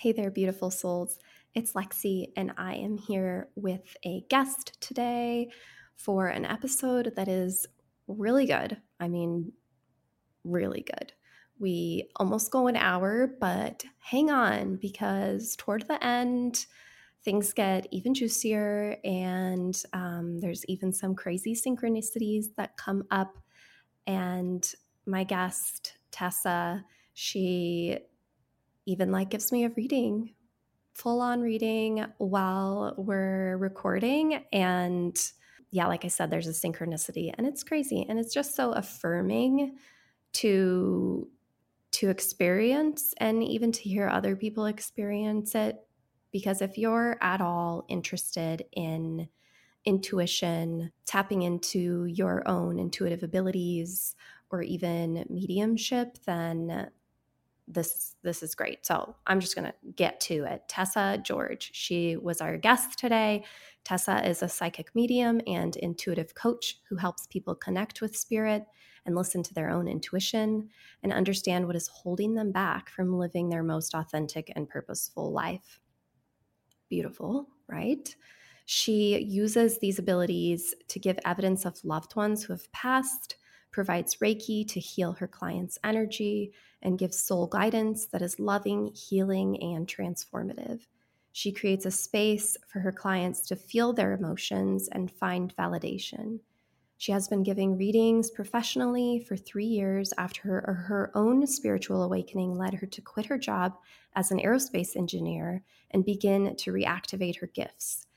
Hey there, beautiful souls. It's Lexie, and I am here with a guest today for an episode that is really good. I mean, really good. We almost go an hour, but hang on because toward the end, things get even juicier, and um, there's even some crazy synchronicities that come up. And my guest, Tessa, she even like gives me a reading, full on reading while we're recording. And yeah, like I said, there's a synchronicity and it's crazy. And it's just so affirming to to experience and even to hear other people experience it because if you're at all interested in intuition tapping into your own intuitive abilities or even mediumship then this this is great. So I'm just to get to it. Tessa George, she was our guest today. Tessa is a psychic medium and intuitive coach who helps people connect with spirit and listen to their own intuition and understand what is holding them back from living their most authentic and purposeful life. Beautiful, right? She uses these abilities to give evidence of loved ones who have passed, provides Reiki to heal her client's energy, and gives soul guidance that is loving, healing, and transformative. She creates a space for her clients to feel their emotions and find validation. She has been giving readings professionally for three years after her, her own spiritual awakening led her to quit her job as an aerospace engineer and begin to reactivate her gifts.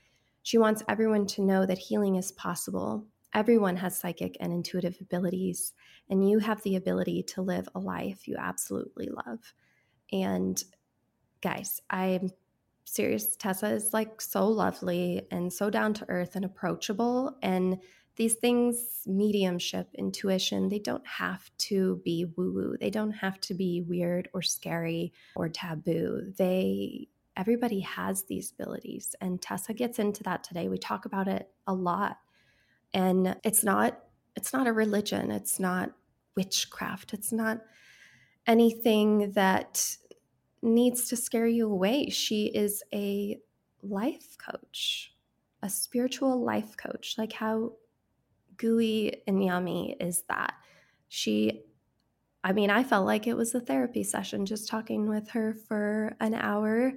She wants everyone to know that healing is possible Everyone has psychic and intuitive abilities, and you have the ability to live a life you absolutely love. And guys, I'm serious. Tessa is like so lovely and so down to earth and approachable. And these things, mediumship, intuition, they don't have to be woo woo. They don't have to be weird or scary or taboo. They, everybody has these abilities. And Tessa gets into that today. We talk about it a lot and it's not it's not a religion. It's not witchcraft. It's not anything that needs to scare you away. She is a life coach a spiritual life coach. Like how gooey and yummy is that? She i mean i felt like it was a therapy session just talking with her for an hour.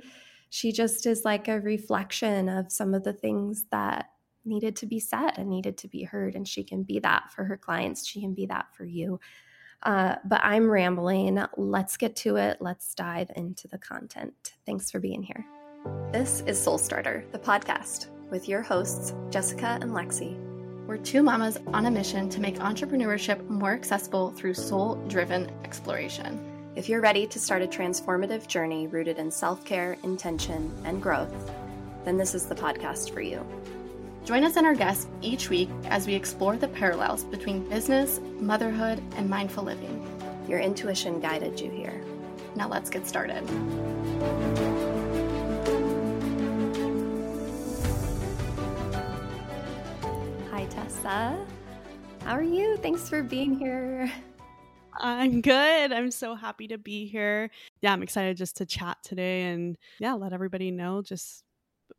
She just is like a reflection of some of the things that needed to be said and needed to be heard. And she can be that for her clients, she can be that for you. Uh, but I'm rambling. Let's get to it. Let's dive into the content. Thanks for being here. This is Soul Starter, the podcast, with your hosts, Jessica and Lexie. We're two mamas on a mission to make entrepreneurship more accessible through soul driven exploration. If you're ready to start a transformative journey rooted in self care, intention, and growth, then this is the podcast for you. Join us and our guests each week as we explore the parallels between business, motherhood, and mindful living. Your intuition guided you here. Now let's get started. Hi, Tessa. How are you? Thanks for being here. I'm good. I'm so happy to be here. Yeah, I'm excited just to chat today and yeah, let everybody know just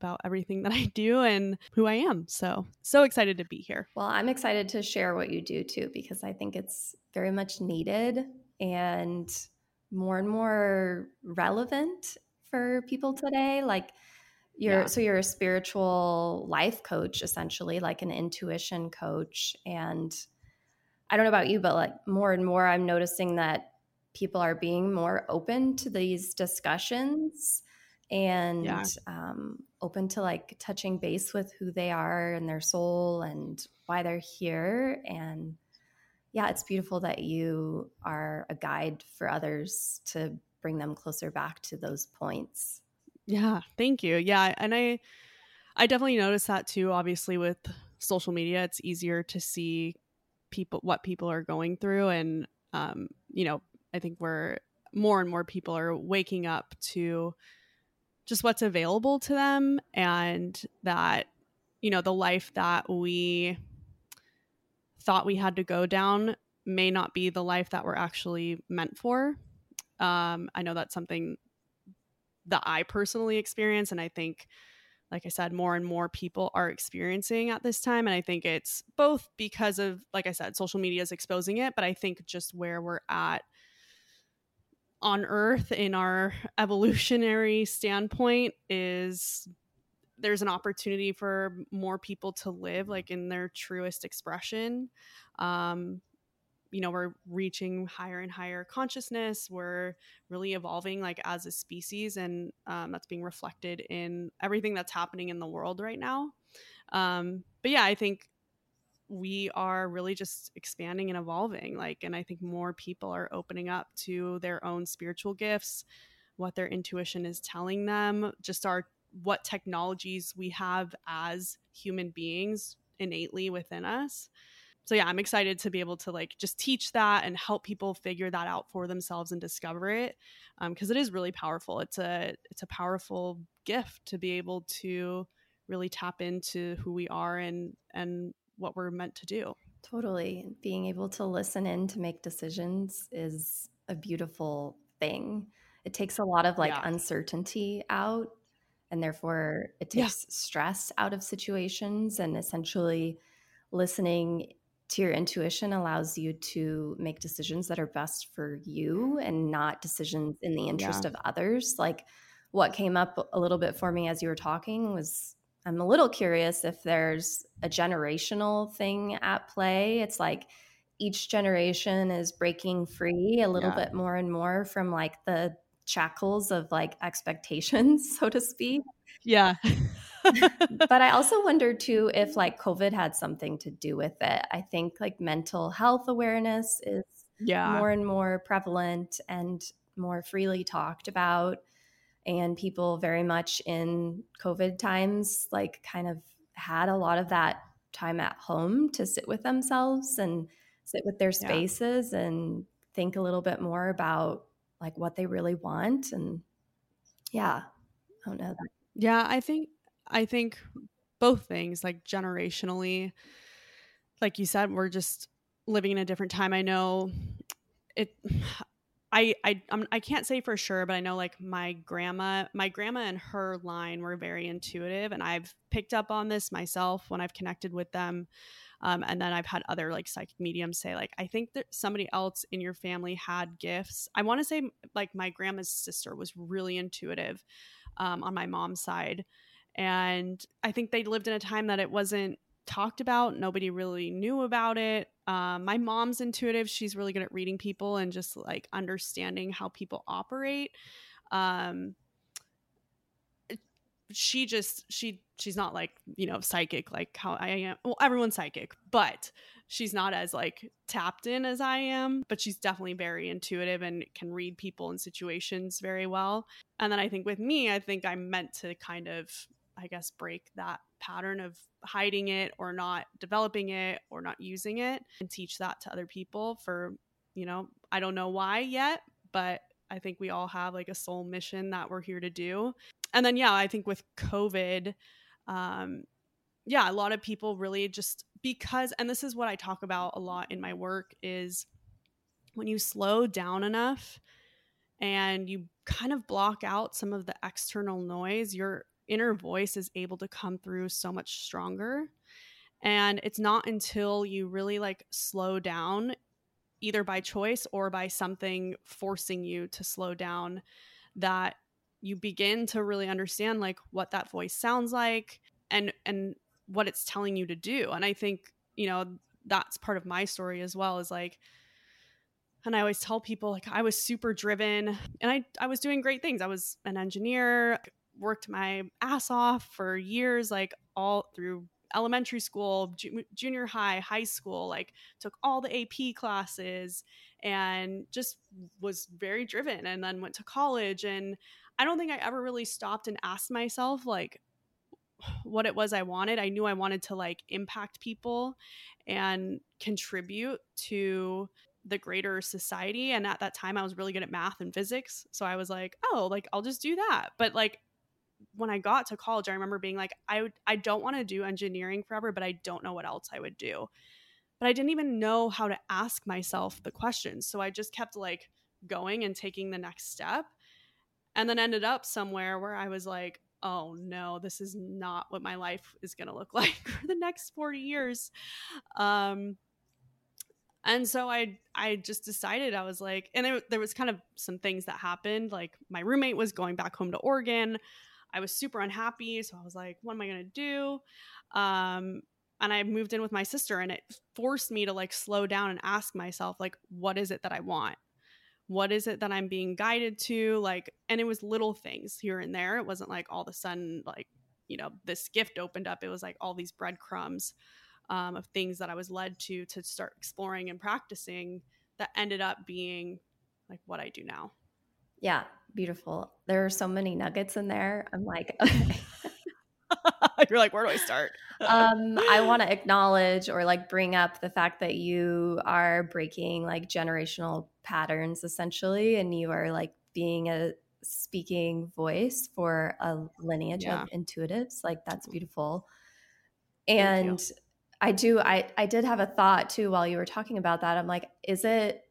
about everything that I do and who I am. So, so excited to be here. Well, I'm excited to share what you do too, because I think it's very much needed and more and more relevant for people today. Like, you're yeah. so you're a spiritual life coach essentially like an intuition coach and i don't know about you but like more and more i'm noticing that people are being more open to these discussions and yeah. um, open to like touching base with who they are and their soul and why they're here. And yeah, it's beautiful that you are a guide for others to bring them closer back to those points. Yeah, thank you. Yeah, and I I definitely noticed that too obviously with social media it's easier to see people what people are going through and um you know, I think we're more and more people are waking up to just what's available to them and that you know the life that we thought we had to go down may not be the life that we're actually meant for um, i know that's something that I personally experience and I think like I said, more and more people are experiencing at this time. And I think it's both because of, like I said, social media is exposing it, but I think just where we're at on Earth in our evolutionary standpoint is there's an opportunity for more people to live like in their truest expression. Um, you know we're reaching higher and higher consciousness we're really evolving like as a species and um, that's being reflected in everything that's happening in the world right now um, but yeah i think we are really just expanding and evolving like and i think more people are opening up to their own spiritual gifts what their intuition is telling them just our what technologies we have as human beings innately within us. So yeah i'm excited to be able to like just teach that and help people figure that out for themselves and discover it because um, it is really powerful. It's a it's a powerful gift to be able to really tap into who we are and and what we're meant to do totally being able to listen in to make decisions is a beautiful thing it takes a lot of like yeah. uncertainty out and therefore it takes stress out of situations and essentially listening to your intuition allows you to make decisions that are best for you and not decisions in the interest yeah. of others. Like what came up a little bit for me as you were talking was I'm a little curious if there's a generational thing at play. It's like each generation is breaking free a little yeah. bit more and more from like the shackles of like expectations, so to speak. Yeah. but I also wonder too if like COVID had something to do with it. I think like mental health awareness is yeah. more and more prevalent and more freely talked about. And people very much in COVID times, like, kind of had a lot of that time at home to sit with themselves and sit with their spaces yeah. and think a little bit more about like what they really want. And yeah, I don't know. That. Yeah, I think I think both things, like generationally, like you said, we're just living in a different time. I know it. I I I'm, I can't say for sure, but I know like my grandma, my grandma and her line were very intuitive, and I've picked up on this myself when I've connected with them. Um, and then I've had other like psychic mediums say like I think that somebody else in your family had gifts. I want to say like my grandma's sister was really intuitive um, on my mom's side, and I think they lived in a time that it wasn't talked about. Nobody really knew about it. Um, my mom's intuitive. She's really good at reading people and just like understanding how people operate. Um, she just she she's not like you know psychic like how I am. Well, everyone's psychic, but she's not as like tapped in as I am. But she's definitely very intuitive and can read people and situations very well. And then I think with me, I think I'm meant to kind of I guess, break that pattern of hiding it or not developing it or not using it and teach that to other people for, you know, I don't know why yet, but I think we all have like a soul mission that we're here to do. And then, yeah, I think with COVID, um, yeah, a lot of people really just because, and this is what I talk about a lot in my work, is when you slow down enough and you kind of block out some of the external noise, you're inner voice is able to come through so much stronger. And it's not until you really like slow down, either by choice or by something forcing you to slow down, that you begin to really understand like what that voice sounds like and and what it's telling you to do. And I think, you know, that's part of my story as well is like and I always tell people like I was super driven and I I was doing great things. I was an engineer, worked my ass off for years, like all through elementary school, ju- junior high, high school, like took all the AP classes and just was very driven and then went to college. And I don't think I ever really stopped and asked myself like what it was I wanted. I knew I wanted to like impact people and contribute to the greater society. And at that time I was really good at math and physics. So I was like oh like I'll just do that. But like when I got to college, I remember being like, I I don't want to do engineering forever, but I don't know what else I would do. But I didn't even know how to ask myself the questions. So I just kept like going and taking the next step. and then ended up somewhere where I was like, oh no, this is not what my life is going to look like for the next 40 years. Um, and so I I just decided I was like, and there, there was kind of some things that happened. Like my roommate was going back home to Oregon. I was super unhappy, so I was like, what am I gonna do? Um, and I moved in with my sister, and it forced me to like slow down and ask myself, like, what is it that I want? what is it that i'm being guided to like and it was little things here and there it wasn't like all of a sudden like you know this gift opened up it was like all these breadcrumbs um, of things that i was led to to start exploring and practicing that ended up being like what i do now yeah beautiful there are so many nuggets in there i'm like okay You're like, where do I start? um, I want to acknowledge or like bring up the fact that you are breaking like generational patterns essentially, and you are like being a speaking voice for a lineage yeah. of intuitives. Like that's beautiful. And I do I I did have a thought too while you were talking about that. I'm like, is it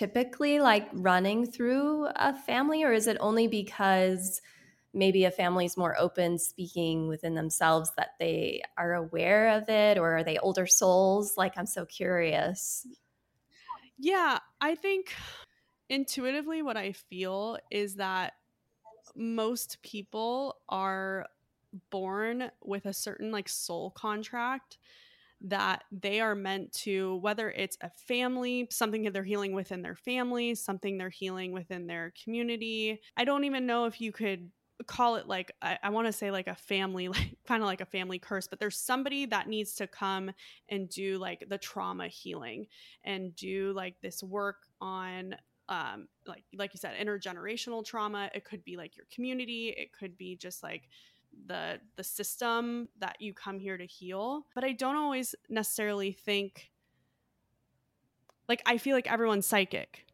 typically like running through a family or is it only because maybe a family's more open speaking within themselves that they are aware of it or are they older souls? Like i'm so curious. Yeah i think intuitively what i feel is that most people are born with a certain like soul contract that they are meant to whether it's a family something that they're healing within their family something they're healing within their community. I don't even know if you could call it like I, I want to say like a family like kind of like a family curse but there's somebody that needs to come and do like the trauma healing and do like this work on um like like you said intergenerational trauma. It could be like your community. It could be just like the the system that you come here to heal. But i don't always necessarily think like i feel like everyone's psychic.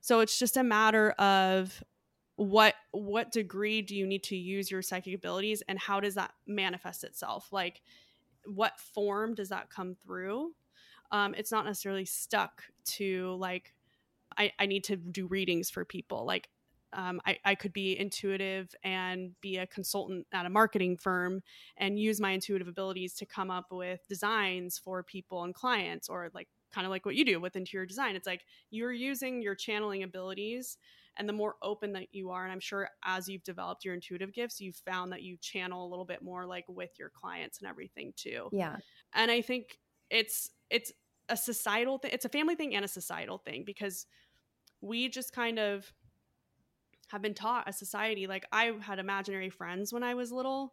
So it's just a matter of what what degree do you need to use your psychic abilities and how does that manifest itself? Like what form does that come through? Um, it's not necessarily stuck to like I, I need to do readings for people. Like um, I, I could be intuitive and be a consultant at a marketing firm and use my intuitive abilities to come up with designs for people and clients or like kind of like what you do with interior design. It's like you're using your channeling abilities and the more open that you are and i'm sure as you've developed your intuitive gifts you've found that you channel a little bit more like with your clients and everything too. Yeah. And i think it's it's a societal thing it's a family thing and a societal thing because we just kind of have been taught as society like i had imaginary friends when i was little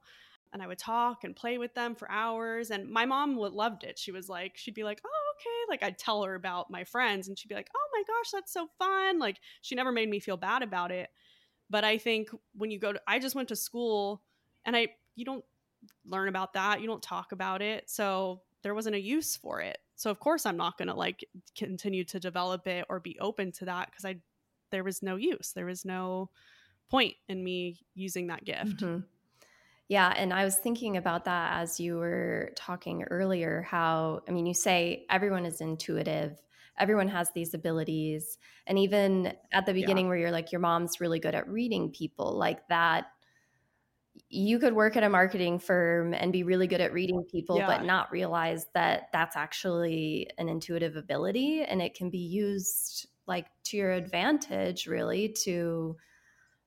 and I would talk and play with them for hours. And my mom loved it. She was like, she'd be like, oh, okay. Like I'd tell her about my friends and she'd be like, oh my gosh, that's so fun. Like she never made me feel bad about it. But I think when you go to, I just went to school and I, you don't learn about that. You don't talk about it. So there wasn't a use for it. So of course I'm not going to like continue to develop it or be open to that because I, there was no use. There was no point in me using that gift. Mm-hmm. Yeah, and I was thinking about that as you were talking earlier how I mean you say everyone is intuitive, everyone has these abilities, and even at the beginning yeah. where you're like your mom's really good at reading people, like that you could work at a marketing firm and be really good at reading people yeah. but not realize that that's actually an intuitive ability and it can be used like to your advantage really to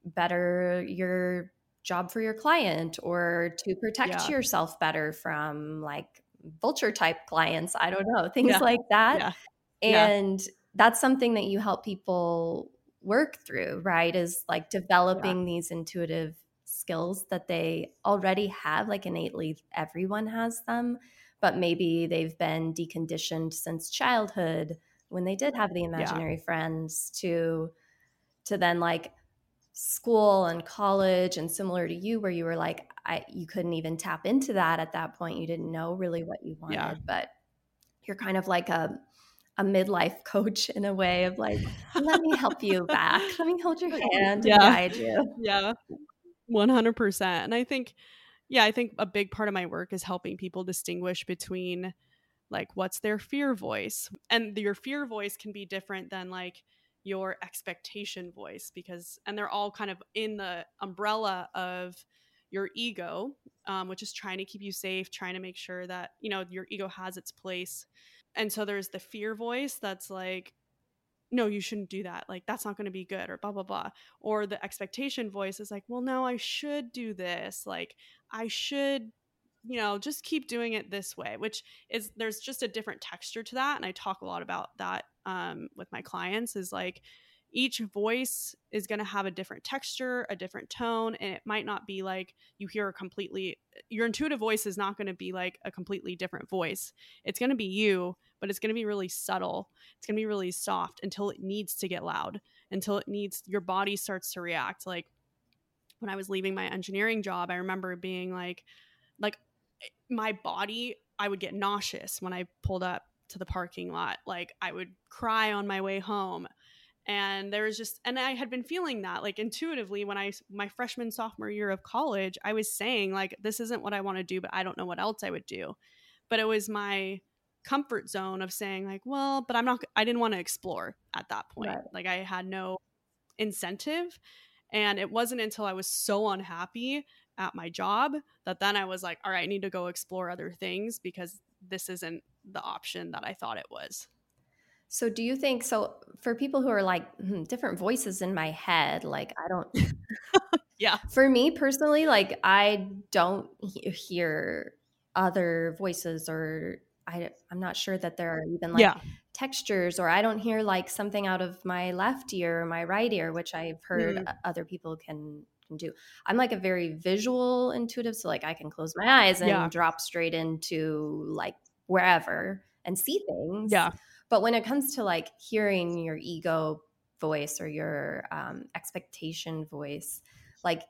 better your job for your client or to protect yeah. yourself better from like vulture type clients. I don't know, things yeah. like that. Yeah. And that's something that you help people work through, right? Is like developing these intuitive skills that they already have, like innately everyone has them, but maybe they've been deconditioned since childhood when they did have the imaginary friends to to then like school and college and similar to you where you were like I you couldn't even tap into that at that point. You didn't know really what you wanted yeah. but you're kind of like a a midlife coach in a way of like let me help you back. Let me hold your hand yeah. and guide you. Yeah. 100% and I think yeah I think a big part of my work is helping people distinguish between like what's their fear voice? And your fear voice can be different than like your expectation voice because and they're all kind of in the umbrella of your ego um, which is trying to keep you safe trying to make sure that you know your ego has its place. And so there's the fear voice that's like no you shouldn't do that. Like that's not going to be good or blah blah blah. Or the expectation voice is like well no i should do this. Like i should you know just keep doing it this way which is there's just a different texture to that and i talk a lot about that um, with my clients is like each voice is going to have a different texture, a different tone, and it might not be like you hear a completely your intuitive voice is not going to be like a completely different voice. It's going to be you, but it's going to be really subtle. It's going to be really soft until it needs to get loud, until it needs your body starts to react. Like when I was leaving my engineering job, I remember being like like my body, I would get nauseous when I pulled up to the parking lot. Like I would cry on my way home and there was just and i had been feeling that like intuitively when i my freshman sophomore year of college i was saying like this isn't what i want to do but i don't know what else i would do but it was my comfort zone of saying like well but i'm not i didn't want to explore at that point right. like i had no incentive and it wasn't until i was so unhappy at my job that then i was like all right i need to go explore other things because this isn't the option that i thought it was so, do you think so? For people who are like hmm, different voices in my head, like I don't. yeah. For me personally, like I don't hear other voices, or I, I'm not sure that there are even like yeah. textures, or I don't hear like something out of my left ear or my right ear, which I've heard mm. other people can can do. I'm like a very visual intuitive, so like I can close my eyes and yeah. drop straight into like wherever and see things. Yeah. But when it comes to like hearing your ego voice or your um, expectation voice, like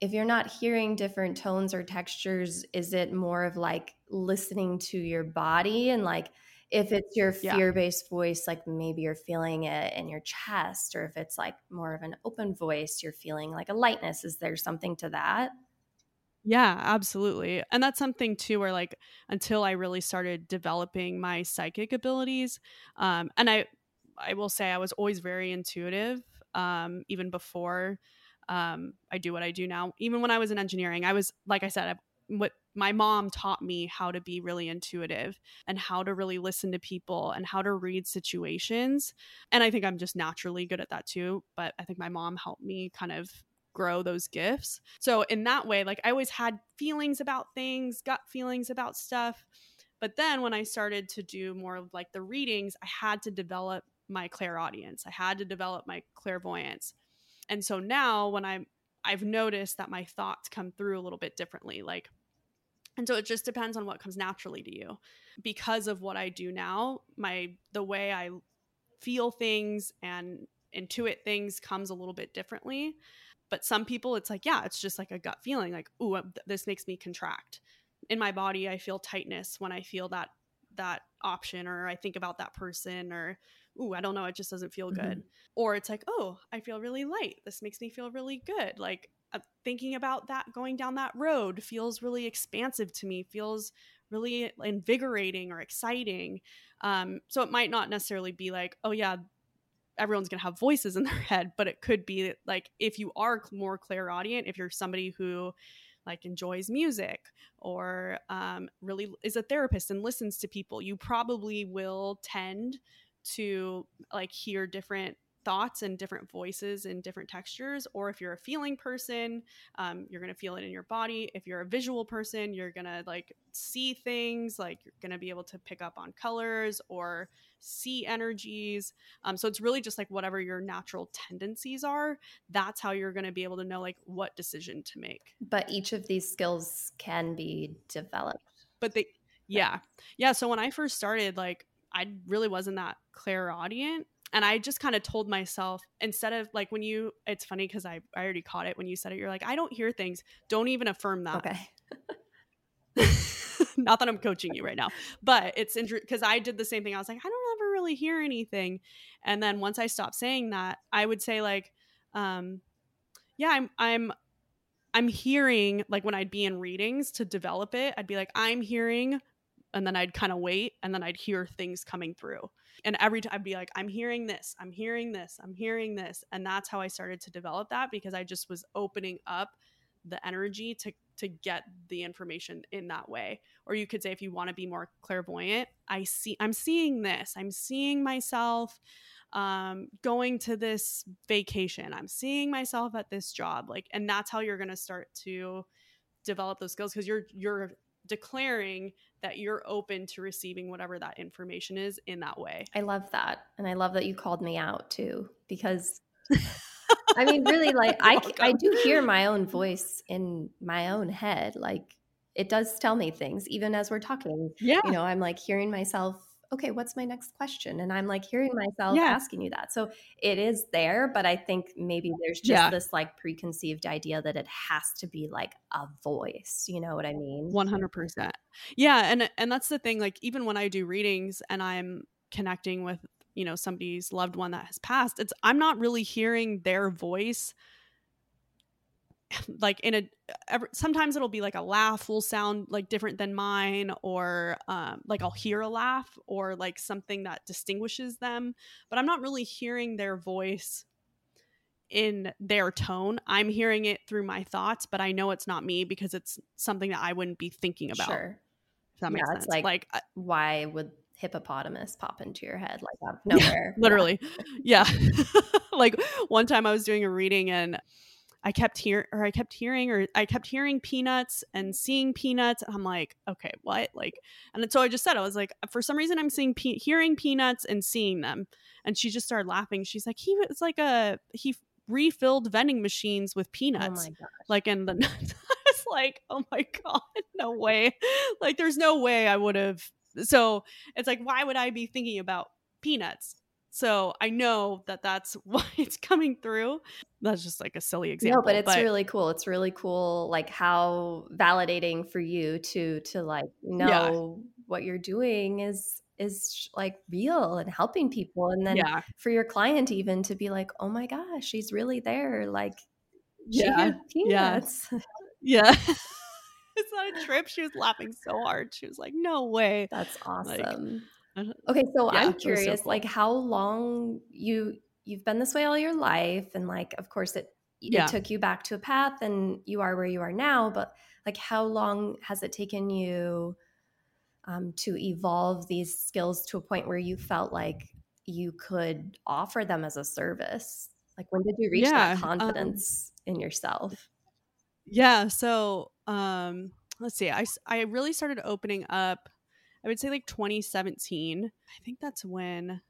if you're not hearing different tones or textures, is it more of like listening to your body and like if it's your fear based yeah. voice, like maybe you're feeling it in your chest, or if it's like more of an open voice, you're feeling like a lightness. Is there something to that? Yeah, absolutely. And that's something too where like until I really started developing my psychic abilities, um, and I I will say I was always very intuitive, um, even before um, I do what I do now. Even when I was in engineering, I was like I said, I, what my mom taught me how to be really intuitive and how to really listen to people and how to read situations. And I think I'm just naturally good at that too. But I think my mom helped me kind of grow those gifts. So in that way, like I always had feelings about things, gut feelings about stuff. But then when I started to do more of like the readings, I had to develop my clairaudience. I had to develop my clairvoyance. And so now when I'm I've noticed that my thoughts come through a little bit differently. Like and so it just depends on what comes naturally to you. Because of what I do now, my the way I feel things and intuit things comes a little bit differently. But some people, it's like, yeah, it's just like a gut feeling like, ooh, this makes me contract. In my body, I feel tightness when I feel that that option or I think about that person or ooh, I don't know, it just doesn't feel good. Mm-hmm. Or it's like, oh, I feel really light. This makes me feel really good. Like uh, thinking about that going down that road feels really expansive to me, feels really invigorating or exciting. Um, so it might not necessarily be like, oh yeah, everyone's going to have voices in their head, but it could be like if you are more clairaudient, if you're somebody who like enjoys music or um, really is a therapist and listens to people, you probably will tend to like hear different thoughts and different voices and different textures. Or if you're a feeling person, um, you're going to feel it in your body. If you're a visual person, you're going to like see things, like you're going to be able to pick up on colors or see energies. Um, so it's really just like whatever your natural tendencies are, that's how you're going to be able to know like what decision to make. But each of these skills can be developed. But they, yeah. Yeah. So when I first started, like, I really wasn't that clairaudient and I just kind of told myself instead of like when you, it's funny because I, I already caught it when you said it. You're like, I don't hear things. Don't even affirm that. Okay. Not that I'm coaching you right now, but it's interesting because I did the same thing. I was like, I don't ever really hear anything. And then once I stopped saying that, I would say like, um, yeah, I'm, I'm, I'm hearing like when I'd be in readings to develop it, I'd be like, I'm hearing and then I'd kind of wait and then I'd hear things coming through. And every time I'd be like, I'm hearing this, I'm hearing this, I'm hearing this. And that's how I started to develop that because I just was opening up the energy to to get the information in that way or you could say if you want to be more clairvoyant i see i'm seeing this i'm seeing myself um, going to this vacation i'm seeing myself at this job like and that's how you're to start to develop those skills because you're you're declaring that you're open to receiving whatever that information is in that way i love that and i love that you called me out too because I mean, really, like I, I do hear my own voice in my own head. Like it does tell me things, even as we're talking. Yeah. You know, I'm like hearing myself, okay, what's my next question? And I'm like hearing myself yeah. asking you that. So it is there, but I think maybe there's just yeah. this like preconceived idea that it has to be like a voice. You know what I mean? 100%. Yeah. And, and that's the thing. Like, even when I do readings and I'm connecting with you know somebody's loved one that has passed it's i'm not really hearing their voice like in a every, sometimes it'll be like a laugh will sound like different than mine or um, like i'll hear a laugh or like something that distinguishes them but i'm not really hearing their voice in their tone i'm hearing it through my thoughts but i know it's not me because it's something that i wouldn't be thinking about sure if that makes yeah, sense like, like why would hippopotamus pop into your head like out of nowhere. Literally. Yeah. like one time I was doing a reading and I kept hearing or I kept hearing or I kept hearing peanuts and seeing peanuts. And I'm like, okay, what? Like, and so I just said, I was like, for some reason I'm seeing pe- hearing peanuts and seeing them. And she just started laughing. She's like, he was like a he refilled vending machines with oh peanuts. Oh like in the I was like, oh my god, no way. Like there's no way I would have so it's like, why would I be thinking about peanuts? So I know that that's why it's coming through. That's just like a silly example. No, but it's but, really cool. It's really cool, like how validating for you to to like know yeah. what you're doing is is like real and helping people, and then yeah. for your client even to be like, oh my gosh, she's really there. Like, yeah, peanuts. Yeah. yeah. it's on a trip. She was laughing so hard. She was like, "No way." That's awesome. Like, okay, so yeah, I'm curious, so cool. like how long you you've been this way all your life, and like, of course, it it took you back to a path, and you are where you are now. But like, how long has it taken you um, to evolve these skills to a point where you felt like you could offer them as a service? Like, when did you reach yeah, that um confidence um, in yourself? Yeah. So, um, let's see. I, I really started opening up, I would say like 2017. I think that's when,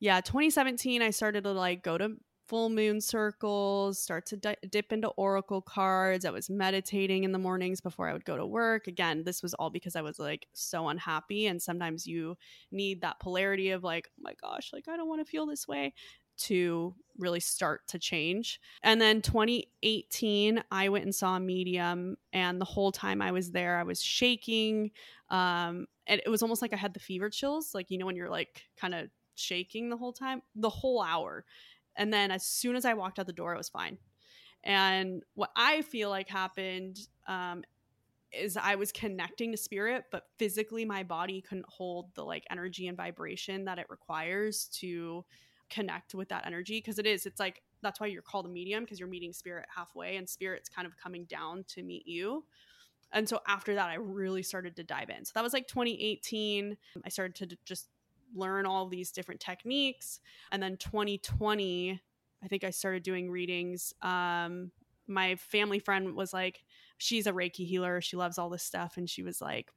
yeah, 2017, I started to like go to full moon circles, start to di- dip into oracle cards. I was meditating in the mornings before I would go to work. Again, this was all because I was like so unhappy. And sometimes you need that polarity of like, oh my gosh, like I don't want to feel this way to really start to change. And then 2018, I went and saw a medium, and the whole time I was there, I was shaking. Um, and it was almost like I had the fever chills, like, you know, when you're like kind of shaking the whole time, the whole hour. And then as soon as I walked out the door, it was fine. And what I feel like happened um, is I was connecting to spirit, but physically my body couldn't hold the like energy and vibration that it requires to connect with that energy because it is it's like that's why you're called a medium because you're meeting spirit halfway and spirit's kind of coming down to meet you. And so after that i really started to dive in. So that was like 2018 i started to just learn all these different techniques. And then 2020 i think i started doing readings. Um my family friend was like she's a reiki healer. She loves all this stuff. And she was like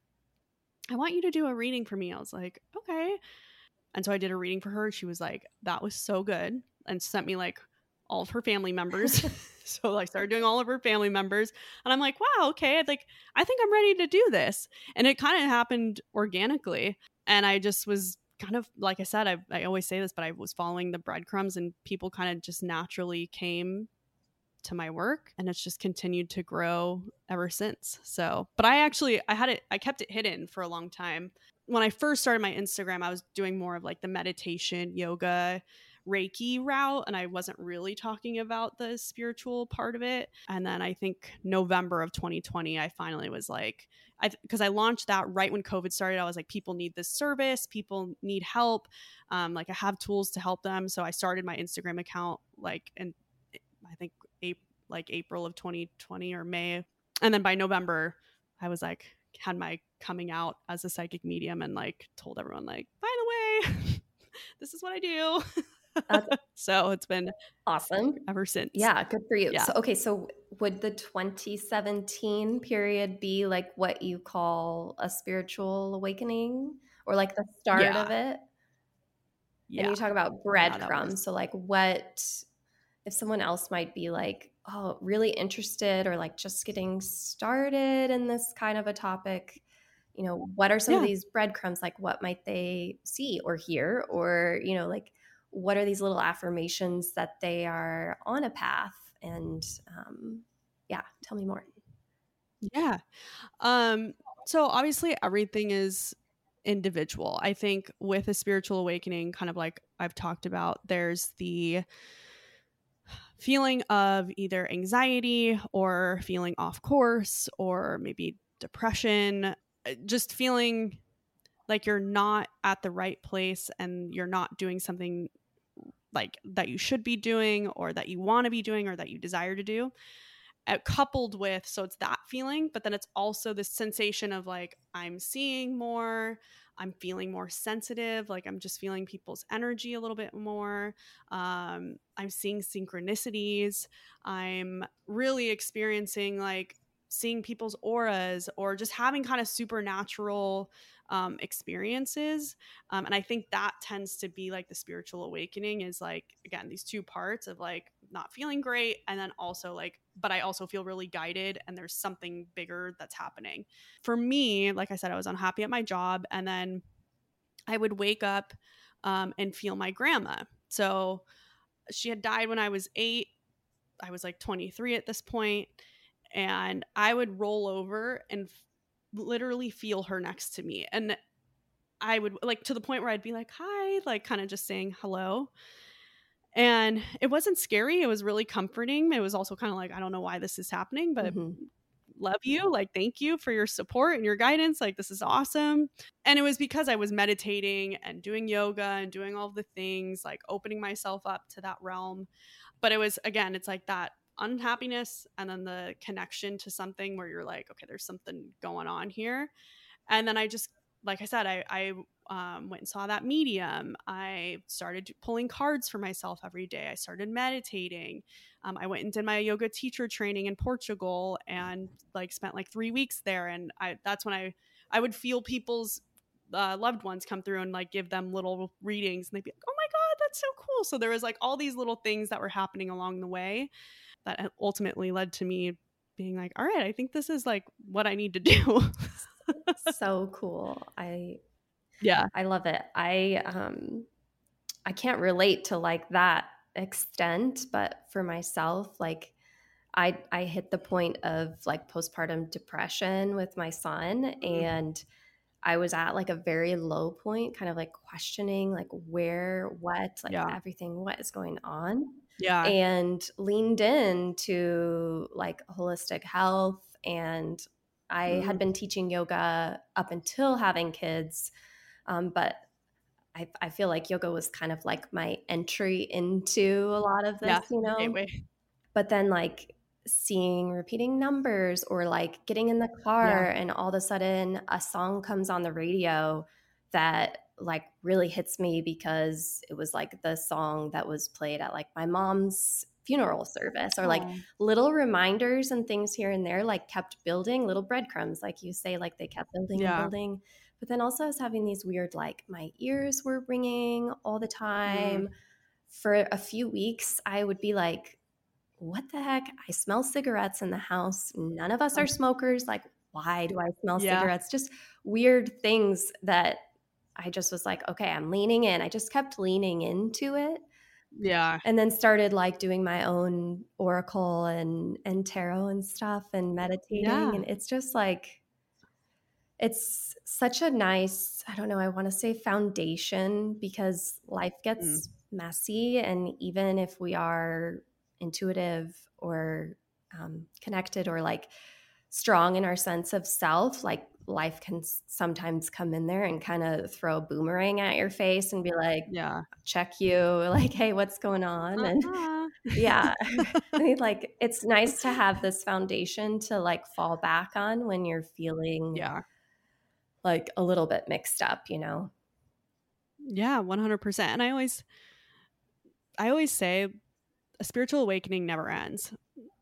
i want you to do a reading for me. I was like okay and so I did a reading for her. She was like, that was so good. And sent me like all of her family members. so I started doing all of her family members. And I'm like, wow, okay. Like, I think I'm ready to do this. And it kind of happened organically. And I just was kind of, like I said, I, I always say this, but I was following the breadcrumbs and people kind of just naturally came to my work and it's just continued to grow ever since. So, but I actually I had it I kept it hidden for a long time when I first started my Instagram, I was doing more of like the meditation, yoga Reiki route and I wasn't really talking about the spiritual part of it. And then I think November of 2020, I finally was like, I because I launched that right when COVID started. I was like, people need this service, people need help. Um, like I have tools to help them. So I started my Instagram account like in I think April, like April of 2020 or May. And then by November, I was like, had my coming out as a psychic medium and like told everyone like, by the way, this is what I do. so it's been awesome ever since. Yeah, good for you. Yeah. So okay, so would the 2017 period be like what you call a spiritual awakening or like the start Yeah. of it? Yeah. And you talk about breadcrumbs. was- so like what if someone else might be like, oh, really interested or like just getting started in this kind of a topic? You know, what are some of these breadcrumbs? Like what might they see or hear? Or, you know, like what are these little affirmations that they are on a path? And um, yeah, tell me more. Yeah. Um so obviously everything is individual. I think with a spiritual awakening kind of like I've talked about there's the feeling of either anxiety or feeling off course or maybe depression, uh, just feeling like you're not at the right place and you're not doing something like that you should be doing or that you want to be doing or that you desire to do coupled with so it's that feeling but then it's also this sensation of like i'm seeing more i'm feeling more sensitive like i'm just feeling people's energy a little bit more um, i'm seeing synchronicities i'm really experiencing like seeing people's auras or just having kind of supernatural um, experiences um, and i think that tends to be like the spiritual awakening is like again these two parts of like not feeling great and then also like but i also feel really guided and there's something bigger that's happening. For me like i said i was unhappy at my job and then i would wake up um, and feel my grandma. So she had died when i was eight. I was like 23 at this point and i would roll over and f- literally feel her next to me. And i would like to the point where i'd be like hi like kind of just saying hello and it wasn't scary it was really comforting it was also kind of like i don't know why this is happening but Mhm. love you like thank you for your support and your guidance like this is awesome. And it was because i was meditating and doing yoga and doing all the things like opening myself up to that realm. But it was again it's like that unhappiness and then the connection to something where you're like okay there's something going on here. And then i just like i said i i um, went and saw that medium. I started pulling cards for myself every day. I started meditating. Um, i went and did my yoga teacher training in portugal and like spent like three weeks there. And i that's when i i would feel people's uh, loved ones come through and like give them little readings. And they'd be like oh my god that's so cool. So there was like all these little things that were happening along the way that ultimately led to me being like all right i think this is like what i need to do. So cool. I yeah I love it. I um I can't relate to like that extent, but for myself, like I I hit the point of like postpartum depression with my son and I was at like a very low point, kind of like questioning like where, what, like Yeah. everything, what is going on yeah and leaned in to like holistic health and i had Mhm. been teaching yoga up until having kids um, but I, I feel like yoga was kind of like my entry into a lot of this Yeah, you know gateway. but then like seeing repeating numbers or like getting in the car and all of a sudden a song comes on the radio that like really hits me because it was like the song that was played at like my mom's funeral service or like Aw. little reminders and things here and there like kept building little breadcrumbs like you say like they kept building Yeah. and building but then also I was having these weird like my ears were ringing all the mm. time. For a few weeks I would be like what the heck? I smell cigarettes in the house. None of us are oh. smokers. Like why do I smell Yeah. cigarettes? Just weird things that I just was like okay I'm leaning in. I just kept leaning into it. Yeah. And then started like doing my own oracle and and tarot and stuff and meditating. Yeah. and it's just like it's such a nice i don't know i want to say foundation because life gets messy. And even if we are intuitive or um, connected or like strong in our sense of self, like life can sometimes come in there and kind of throw a boomerang at your face and be like, yeah, check you, like, hey, what's going on? Uh-huh. And yeah, I mean, like, it's nice to have this foundation to like fall back on when you're feeling, yeah, like a little bit mixed up, you know? Yeah, 100%. And I always, I always say a spiritual awakening never ends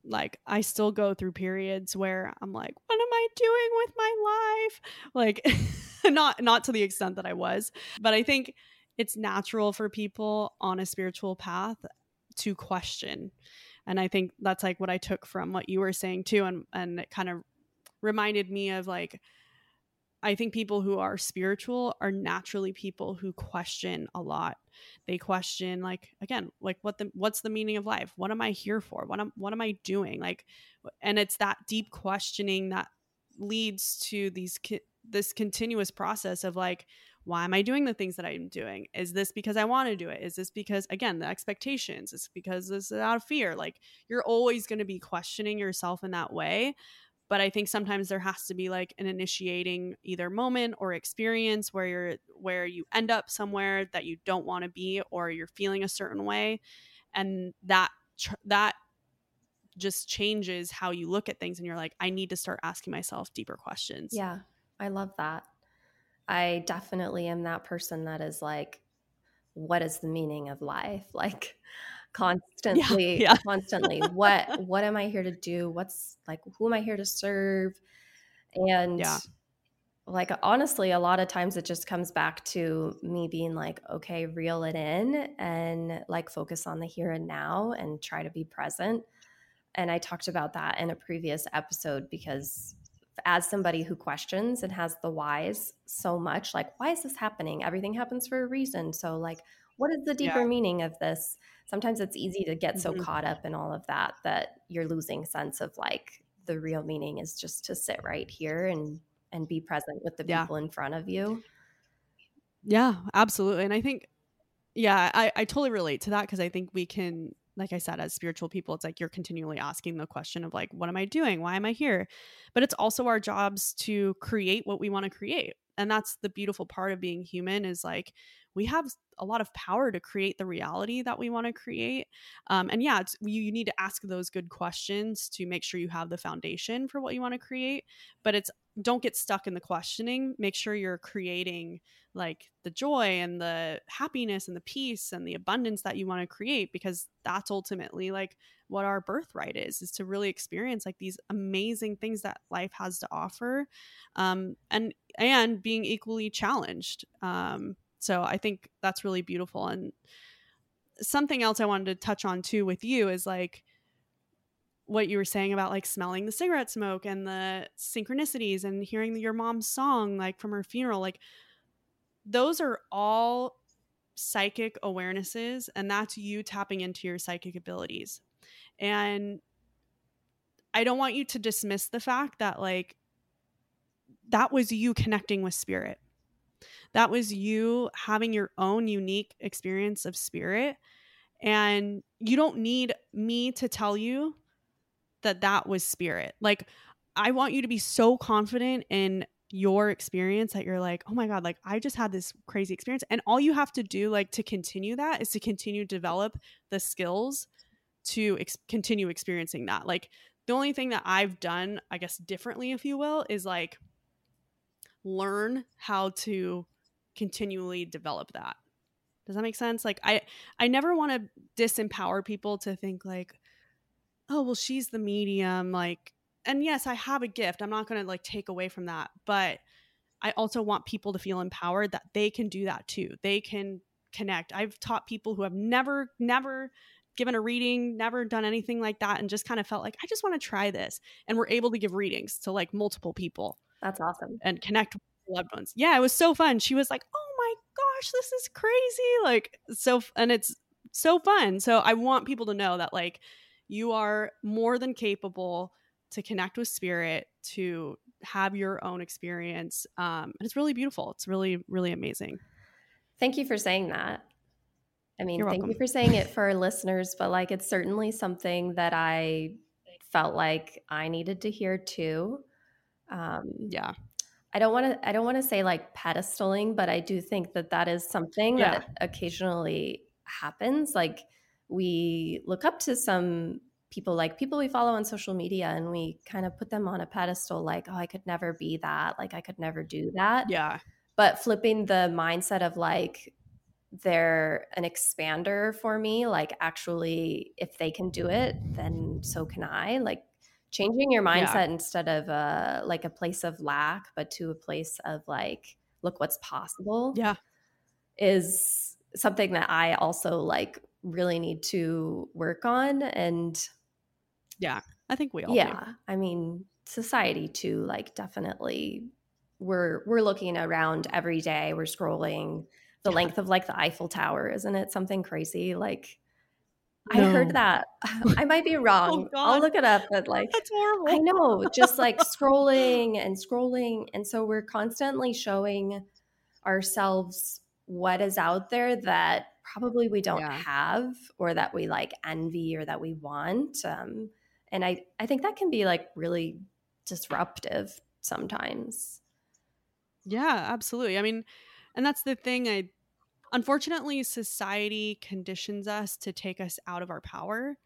like I still go through periods where I'm like, what am I doing with my life? Like not not to the extent that I was, but I think it's natural for people on a spiritual path to question. And I think that's like what I took from what you were saying too and and it kind of reminded me of like I think people who are spiritual are naturally people who question a lot. They question like again, like what the what's the meaning of life? What am I here for? What am what am I doing? Like and it's that deep questioning that leads to these this continuous process of like why am I doing the things that I'm doing? Is this because I want to do it? Is this because again, the expectations? Is because this is out of fear? Like you're always going to be questioning yourself in that way but i think sometimes there has to be like an initiating either moment or experience where you're where you end up somewhere that you don't want to be or you're feeling a certain way and that that just changes how you look at things and you're like i need to start asking myself deeper questions. Yeah i love that. I definitely am that person that is like what is the meaning of life? Like constantly yeah, yeah. constantly what what am i here to do? What's like who am i here to serve? And yeah. like honestly a lot of times it just comes back to me being like okay reel it in and like focus on the here and now and try to be present. And i talked about that in a previous episode because as somebody who questions and has the whys so much like why is this happening? Everything happens for a reason. So like what is the deeper yeah. meaning of this sometimes it's easy to get so mm-hmm. caught up in all of that that you're losing sense of like the real meaning is just to sit right here and and be present with the yeah. people in front of you yeah absolutely and i think yeah i i totally relate to that because i think we can like I said, as spiritual people, it's like you're continually asking the question of like, what am I doing? Why am I here? But it's also our jobs to create what we want to create. And that's the beautiful part of being human is like we have a lot of power to create the reality that we want to create. Um, and yeah, you, you need to ask those good questions to make sure you have the foundation for what you want to create. But it's don't get stuck in the questioning. Make sure you're creating like the joy and the happiness and the peace and the abundance that you want to create because that's ultimately like what our birthright is is to really experience like these amazing things that life has to offer um, and and being equally challenged um, so I think that's really beautiful. And something else I wanted to touch on too with you is like what you were saying about like smelling the cigarette smoke and the synchronicities and hearing your mom's song like from her funeral. Like those are all psychic awarenesses and that's you tapping into your psychic abilities. And I don't want you to dismiss the fact that like that was you connecting with spirit that was you having your own unique experience of spirit. And you don't need me to tell you that that was spirit. Like, I want you to be so confident in your experience that you're like, oh my God, like I just had this crazy experience. And all you have to do, like, to continue that is to continue develop the skills to ex- continue experiencing that. Like, the only thing that I've done, I guess, differently, if you will, is like learn how to continually develop that. Does that make sense? Like i i never want to disempower people to think like oh well she's the medium like and yes i have a gift. I'm not going to like take away from that but i also want people to feel empowered that they can do that too. They can connect. I've taught people who have never never given a reading never done anything like that and just kind of felt like i just want to try this and we're able to give readings to like multiple people that's awesome and connect with loved ones. Yeah, it was so fun. She was like, "Oh my gosh, this is crazy!" Like so, and it's so fun. So I want people to know that like you are more than capable to connect with spirit, to have your own experience, um, and it's really beautiful. It's really really amazing. Thank you for saying that. I mean, You're thank welcome. you for saying it for our listeners, but like it's certainly something that I felt like I needed to hear too. Um, Yeah. I don't want to I don't want to say like pedestaling, but I do think that that is something Yeah. that occasionally happens. Like we look up to some people like people we follow on social media and we kind of put them on a pedestal like, oh, I could never be that, like I could never do that. Yeah. But flipping the mindset of like they're an expander for me, like actually if they can do it, then so can I. Like changing your mindset Yeah. instead of uh like a place of lack but to a place of like look what's possible Yeah. is something that i also like really need to work on and Yeah. I think we all yeah do. i mean society too like definitely we're we're looking around every day we're scrolling the Yeah. length of like the eiffel tower isn't it something crazy like i heard that i might be wrong i'll look it up but like That's horrible. I know, just like scrolling and scrolling. And so we're constantly showing ourselves what is out there that probably we don't Yeah. have or that we like envy or that we want. Um, and I, I think that can be like really disruptive sometimes. Yeah, absolutely. I mean, and that's the thing. I unfortunately, society conditions us to take us out of our power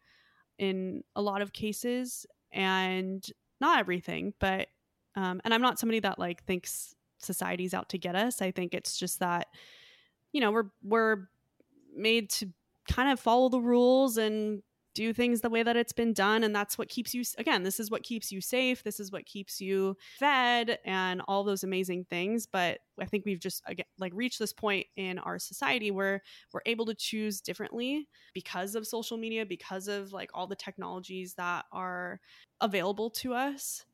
in a lot of cases, and not everything, but um, and I'm not somebody that like thinks society's out to get us. I think it's just that you know we're we're made to kind of follow the rules and do things the way that it's been done and that's what keeps you again this is what keeps you safe this is what keeps you fed and all those amazing things but i think we've just again like reached this point in our society where we're able to choose differently because of social media because of like all the technologies that are available to us.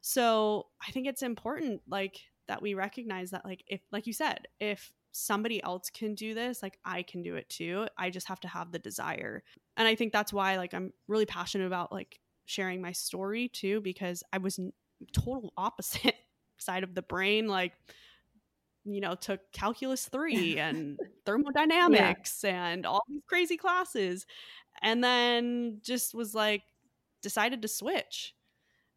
So i think it's important like that we recognize that like if like you said if somebody else can do this like i can do it too. I just have to have the desire. And i think that's why like i'm really passionate about like sharing my story too because i was total opposite side of the brain like you know took calculus 3 and thermodynamics and all these crazy classes and then just was like decided to switch.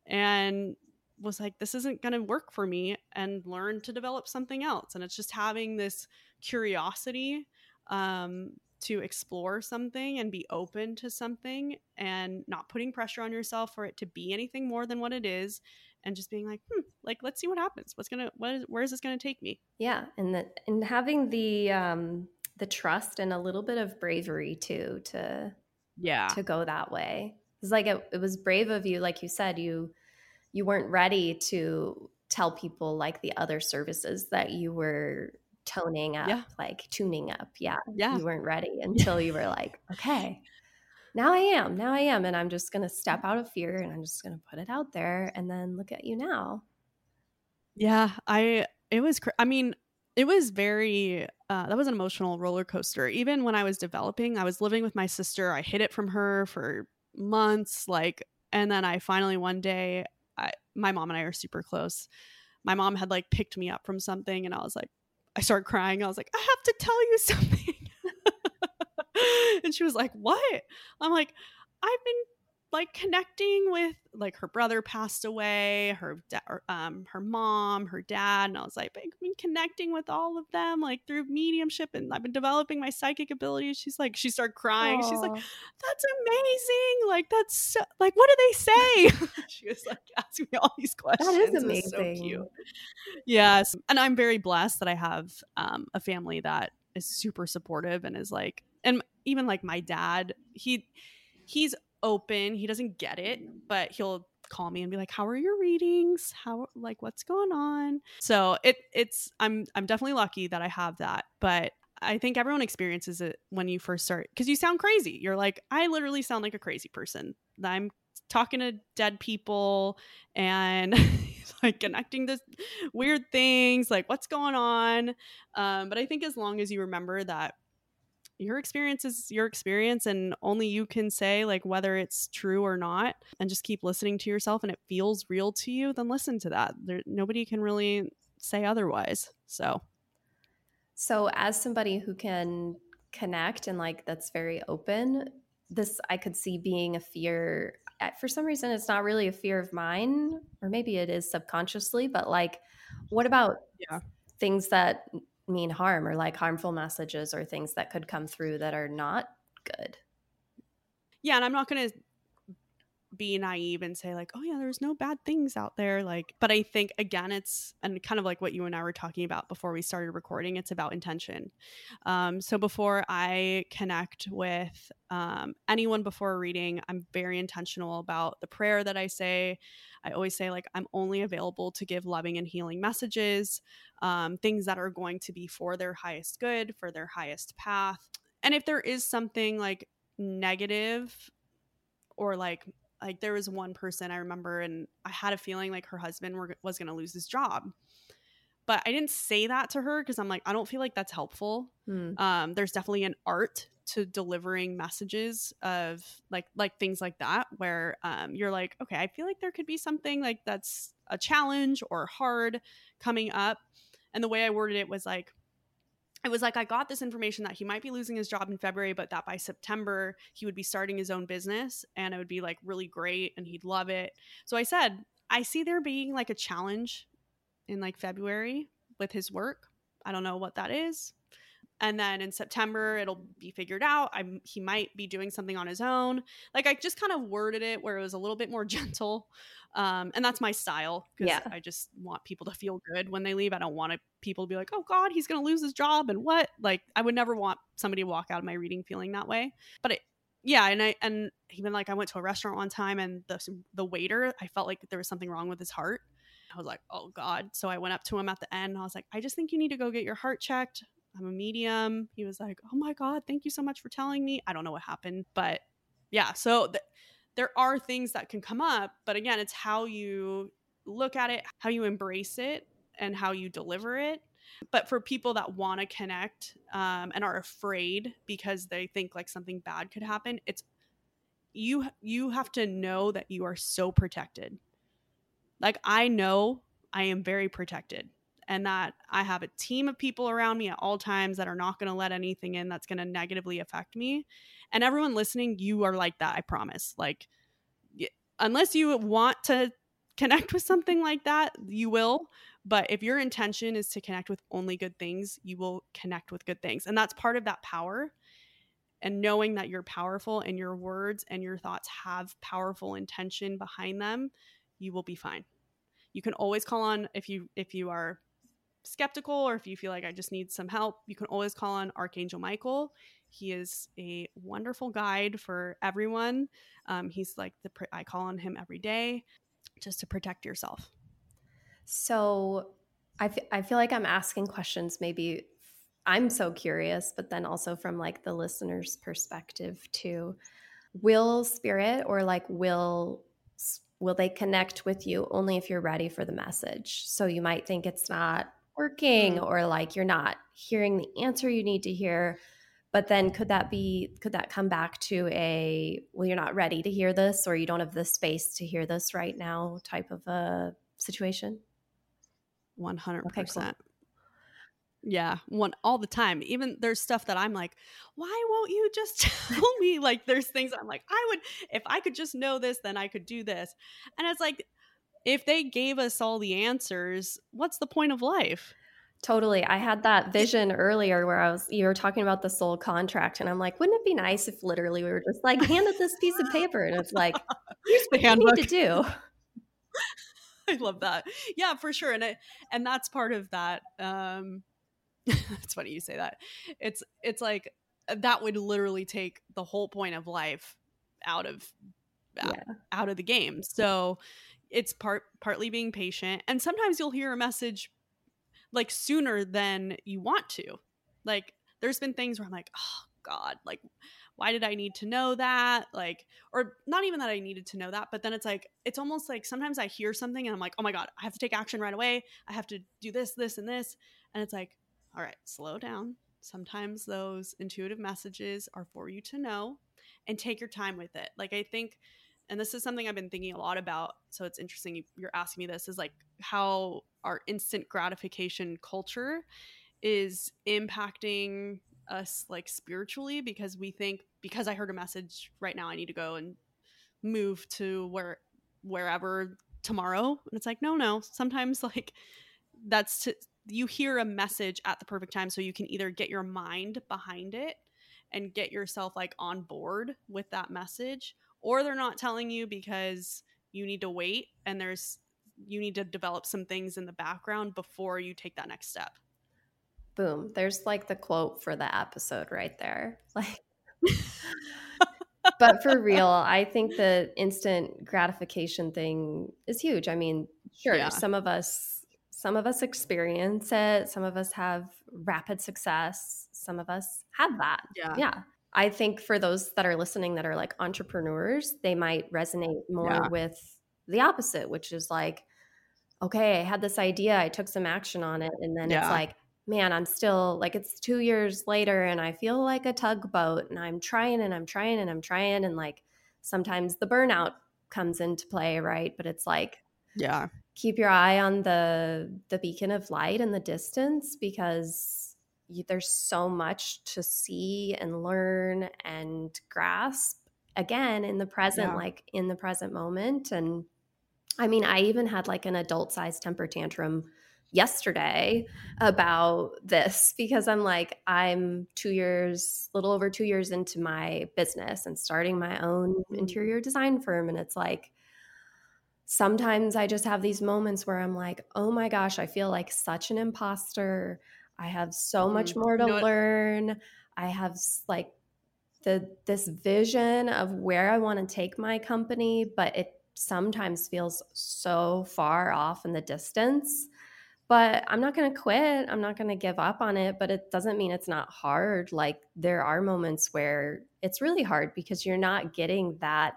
And was like this isn't going to work for me and learn to develop something else and it's just having this curiosity um, to explore something and be open to something and not putting pressure on yourself for it to be anything more than what it is and just being like hmm like let's see what happens what's gonna what is, where is this gonna take me Yeah. And that, and having the, um, the trust and a little bit of bravery too, to, yeah to go that way. It's like it, it was brave of you, like you said, you you weren't ready to tell people like the other services that you were toning up, Yeah. like tuning up. Yeah. yeah You weren't ready until you were like, okay, now I am. Now I am. And I'm just gonna step out of fear and I'm just gonna put it out there and then look at you now. Yeah, I it was cr- I mean, it was very uh that was an emotional roller coaster. Even when I was developing, I was living with my sister. I hid it from her for months like and then I finally one day I my mom and I are super close. My mom had like picked me up from something and I was like I started crying. I was like, "I have to tell you something." and she was like, "What?" I'm like, "I've been like connecting with like her brother passed away, her um her mom, her dad, and I was like, I've been connecting with all of them like through mediumship, and I've been developing my psychic abilities. She's like, she started crying. She's like, that's amazing. Like that's so, like, what do they say? she was like asking me all these questions. that is amazing. so cute. Yes, and I'm very blessed that I have um, a family that is super supportive and is like, and even like my dad, he he's open. He doesn't get it, but he'll call me and be like, "How are your readings? How like what's going on?" So it it's I'm I'm definitely lucky that I have that, but I think everyone experiences it when you first start because you sound crazy. You're like, I literally sound like a crazy person. I'm talking to dead people and like connecting this weird things, like what's going on. Um, but I think as long as you remember that your experience is your experience and only you can say like whether it's true or not and just keep listening to yourself and it feels real to you then listen to that there, nobody can really say otherwise so So, as somebody who can connect and like that's very open this i could see being a fear for some reason it's not really a fear of mine or maybe it is subconsciously but like what about yeah. things that mean harm or like harmful messages or things that could come through that are not good. Yeah and i'm not going to be naive and say like oh yeah there's no bad things out there like but i think again it's and kind of like what you and i were talking about before we started recording it's about intention. Um, so before i connect with um, anyone before reading i'm very intentional about the prayer that i say. I always say like i'm only available to give loving and healing messages um, things that are going to be for their highest good for their highest path. And if there is something like negative or like like there was one person I remember, and I had a feeling like her husband were, was going to lose his job. But I didn't say that to her because I'm like, I don't feel like that's helpful. Hmm. Um, there's definitely an art to delivering messages of like like things like that where um, you're like, okay, I feel like there could be something like that's a challenge or hard coming up. And the way I worded it was like, it was like I got this information that he might be losing his job in February, but that by September he would be starting his own business and it would be like really great and he'd love it. So I said, I see there being like a challenge in like February with his work. I don't know what that is. And then in September it'll be figured out. I he might be doing something on his own. Like I just kind of worded it where it was a little bit more gentle um, and that's my style because yeah. I just want people to feel good when they leave. I don't want people to be like, "Oh God, he's gonna lose his job," and what? Like, I would never want somebody to walk out of my reading feeling that way. But it, yeah, and I and even like I went to a restaurant one time and the the waiter, I felt like there was something wrong with his heart. I was like, "Oh God!" So I went up to him at the end. And I was like, "I just think you need to go get your heart checked." I'm a medium. He was like, "Oh my god, thank you so much for telling me." I don't know what happened, but yeah. So th- there are things that can come up, but again, it's how you look at it, how you embrace it, and how you deliver it. But for people that want to connect um, and are afraid because they think like something bad could happen, it's you you have to know that you are so protected. Like I know I am very protected and that I have a team of people around me at all times that are not going to let anything in that's going to negatively affect me. And everyone listening, you are like that, I promise. Like, unless you want to connect with something like that, you will. But if your intention is to connect with only good things, you will connect with good things. And that's part of that power. And knowing that you're powerful and your words and your thoughts have powerful intention behind them, you will be fine. You can always call on if you if you are skeptical or if you feel like I just need some help, you can always call on Archangel Michael. He is a wonderful guide for everyone. Um, he's like the I call on him every day just to protect yourself. So I, f- I feel like I'm asking questions maybe I'm so curious, but then also from like the listener's perspective too. Will spirit or like will will they connect with you only if you're ready for the message? So you might think it's not working mm. or like you're not hearing the answer you need to hear but then could that be could that come back to a well you're not ready to hear this or you don't have the space to hear this right now type of a situation? 100% okay, cool. yeah one all the time. Even there's stuff that i'm like why won't you just tell me? Like there's things i'm like i would if i could just know this then i could do this. And it's like if they gave us all the answers what's the point of life Totally. I had that vision earlier where I was, you were talking about the soul contract, and I'm like, wouldn't it be nice if literally we were just like handed this piece of paper and it's like, here's what you need to do. I love that. Yeah, for sure. And it, and that's part of that. Um, it's funny you say that. It's it's like uh, that would literally take the whole point of life out of yeah. out of the game. So it's part partly being patient, and sometimes you'll hear a message like sooner than you want to. Like there's been things where I'm like, oh God, like why did I need to know that? Like, or not even that I needed to know that, but then it's like, it's almost like sometimes I hear something and I'm like, oh my God, I have to take action right away. I have to do this, this, and this. And it's like, all right, slow down. Sometimes those intuitive messages are for you to know and take your time with it. Like, I think, and this is something I've been thinking a lot about. So it's interesting you're asking me this is like how our instant gratification culture is impacting us like spiritually because we think because I heard a message right now I need to go and move to where wherever tomorrow and it's like no no sometimes like that's to you hear a message at the perfect time so you can either get your mind behind it and get yourself like on board with that message or they're not telling you because you need to wait and there's you need to develop some things in the background before you take that next step. Boom. There's like the quote for the episode right there. Like but for real i think the instant gratification thing is huge. I mean sure yeah. some of us some of us experience it. Some of us have rapid success. Some of us have that. Yeah. Yeah i think for those that are listening that are like entrepreneurs they might resonate more yeah. with the opposite which is like okay i had this idea i took some action on it and then yeah. it's like man, I'm still like it's two years later and I feel like a tugboat and I'm trying and I'm trying and I'm trying. And like sometimes the burnout comes into play, right? But it's like, yeah, keep your eye on the the beacon of light in the distance because there's so much to see and learn and grasp again in the present yeah. like in the present moment and i mean i even had like an adult sized temper tantrum yesterday about this because I'm like, I'm two years, little over two years into my business and starting my own mm-hmm. interior design firm. And it's like, sometimes I just have these moments where I'm like, oh my gosh, I feel like such an imposter. I have so much mm-hmm. more to learn. I have like the this vision of where I want to take my company, but it sometimes feels so far off in the distance but I'm not going to quit. I'm not going to give up on it, but it doesn't mean it's not hard. Like there are moments where it's really hard because you're not getting that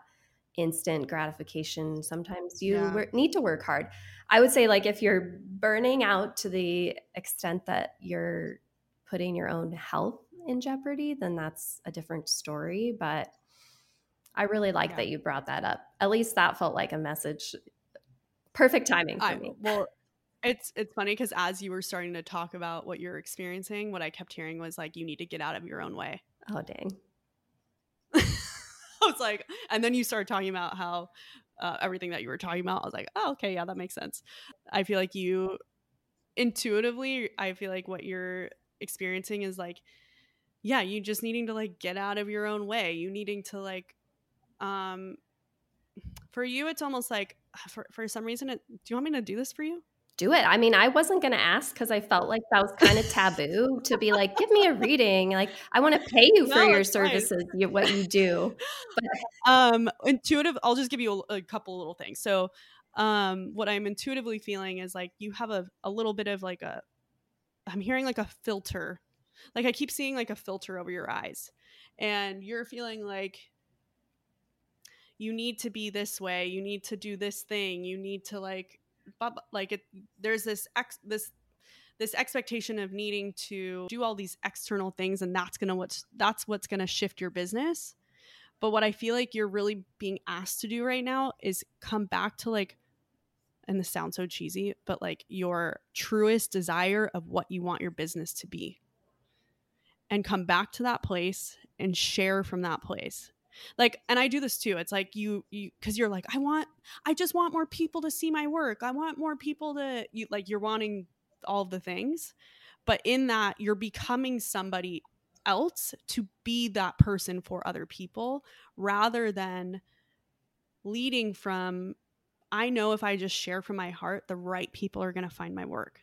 instant gratification. Sometimes you yeah. need to work hard. I would say like if you're burning out to the extent that you're putting your own health in jeopardy, then that's a different story, but I really like yeah. that you brought that up. At least that felt like a message. Perfect timing for I, me. Well, it's it's funny because as you were starting to talk about what you're experiencing, what I kept hearing was like you need to get out of your own way. Oh dang. I was like, and then you started talking about how uh, everything that you were talking about. I was like, oh, okay, yeah, that makes sense. I feel like you intuitively, I feel like what you're experiencing is like, yeah, you just needing to like get out of your own way. You needing to like, um, for you, it's almost like for for some reason. It, do you want me to do this for you? Do it. I mean, I wasn't going to ask because I felt like that was kind of taboo to be like, give me a reading. Like, I want to pay you for no, your services, you, what you do. But- um, intuitive, I'll just give you a, a couple little things. So, um, what I'm intuitively feeling is like you have a, a little bit of like a, I'm hearing like a filter. Like, I keep seeing like a filter over your eyes, and you're feeling like, you need to be this way you need to do this thing you need to like but like it there's this ex this this expectation of needing to do all these external things and that's gonna what's that's what's gonna shift your business. But what i feel like you're really being asked to do right now is come back to like and this sounds so cheesy but like your truest desire of what you want your business to be. And come back to that place and share from that place like and i do this too it's like you you because you're like i want i just want more people to see my work i want more people to you like you're wanting all the things but in that you're becoming somebody else to be that person for other people rather than leading from i know if i just share from my heart the right people are going to find my work.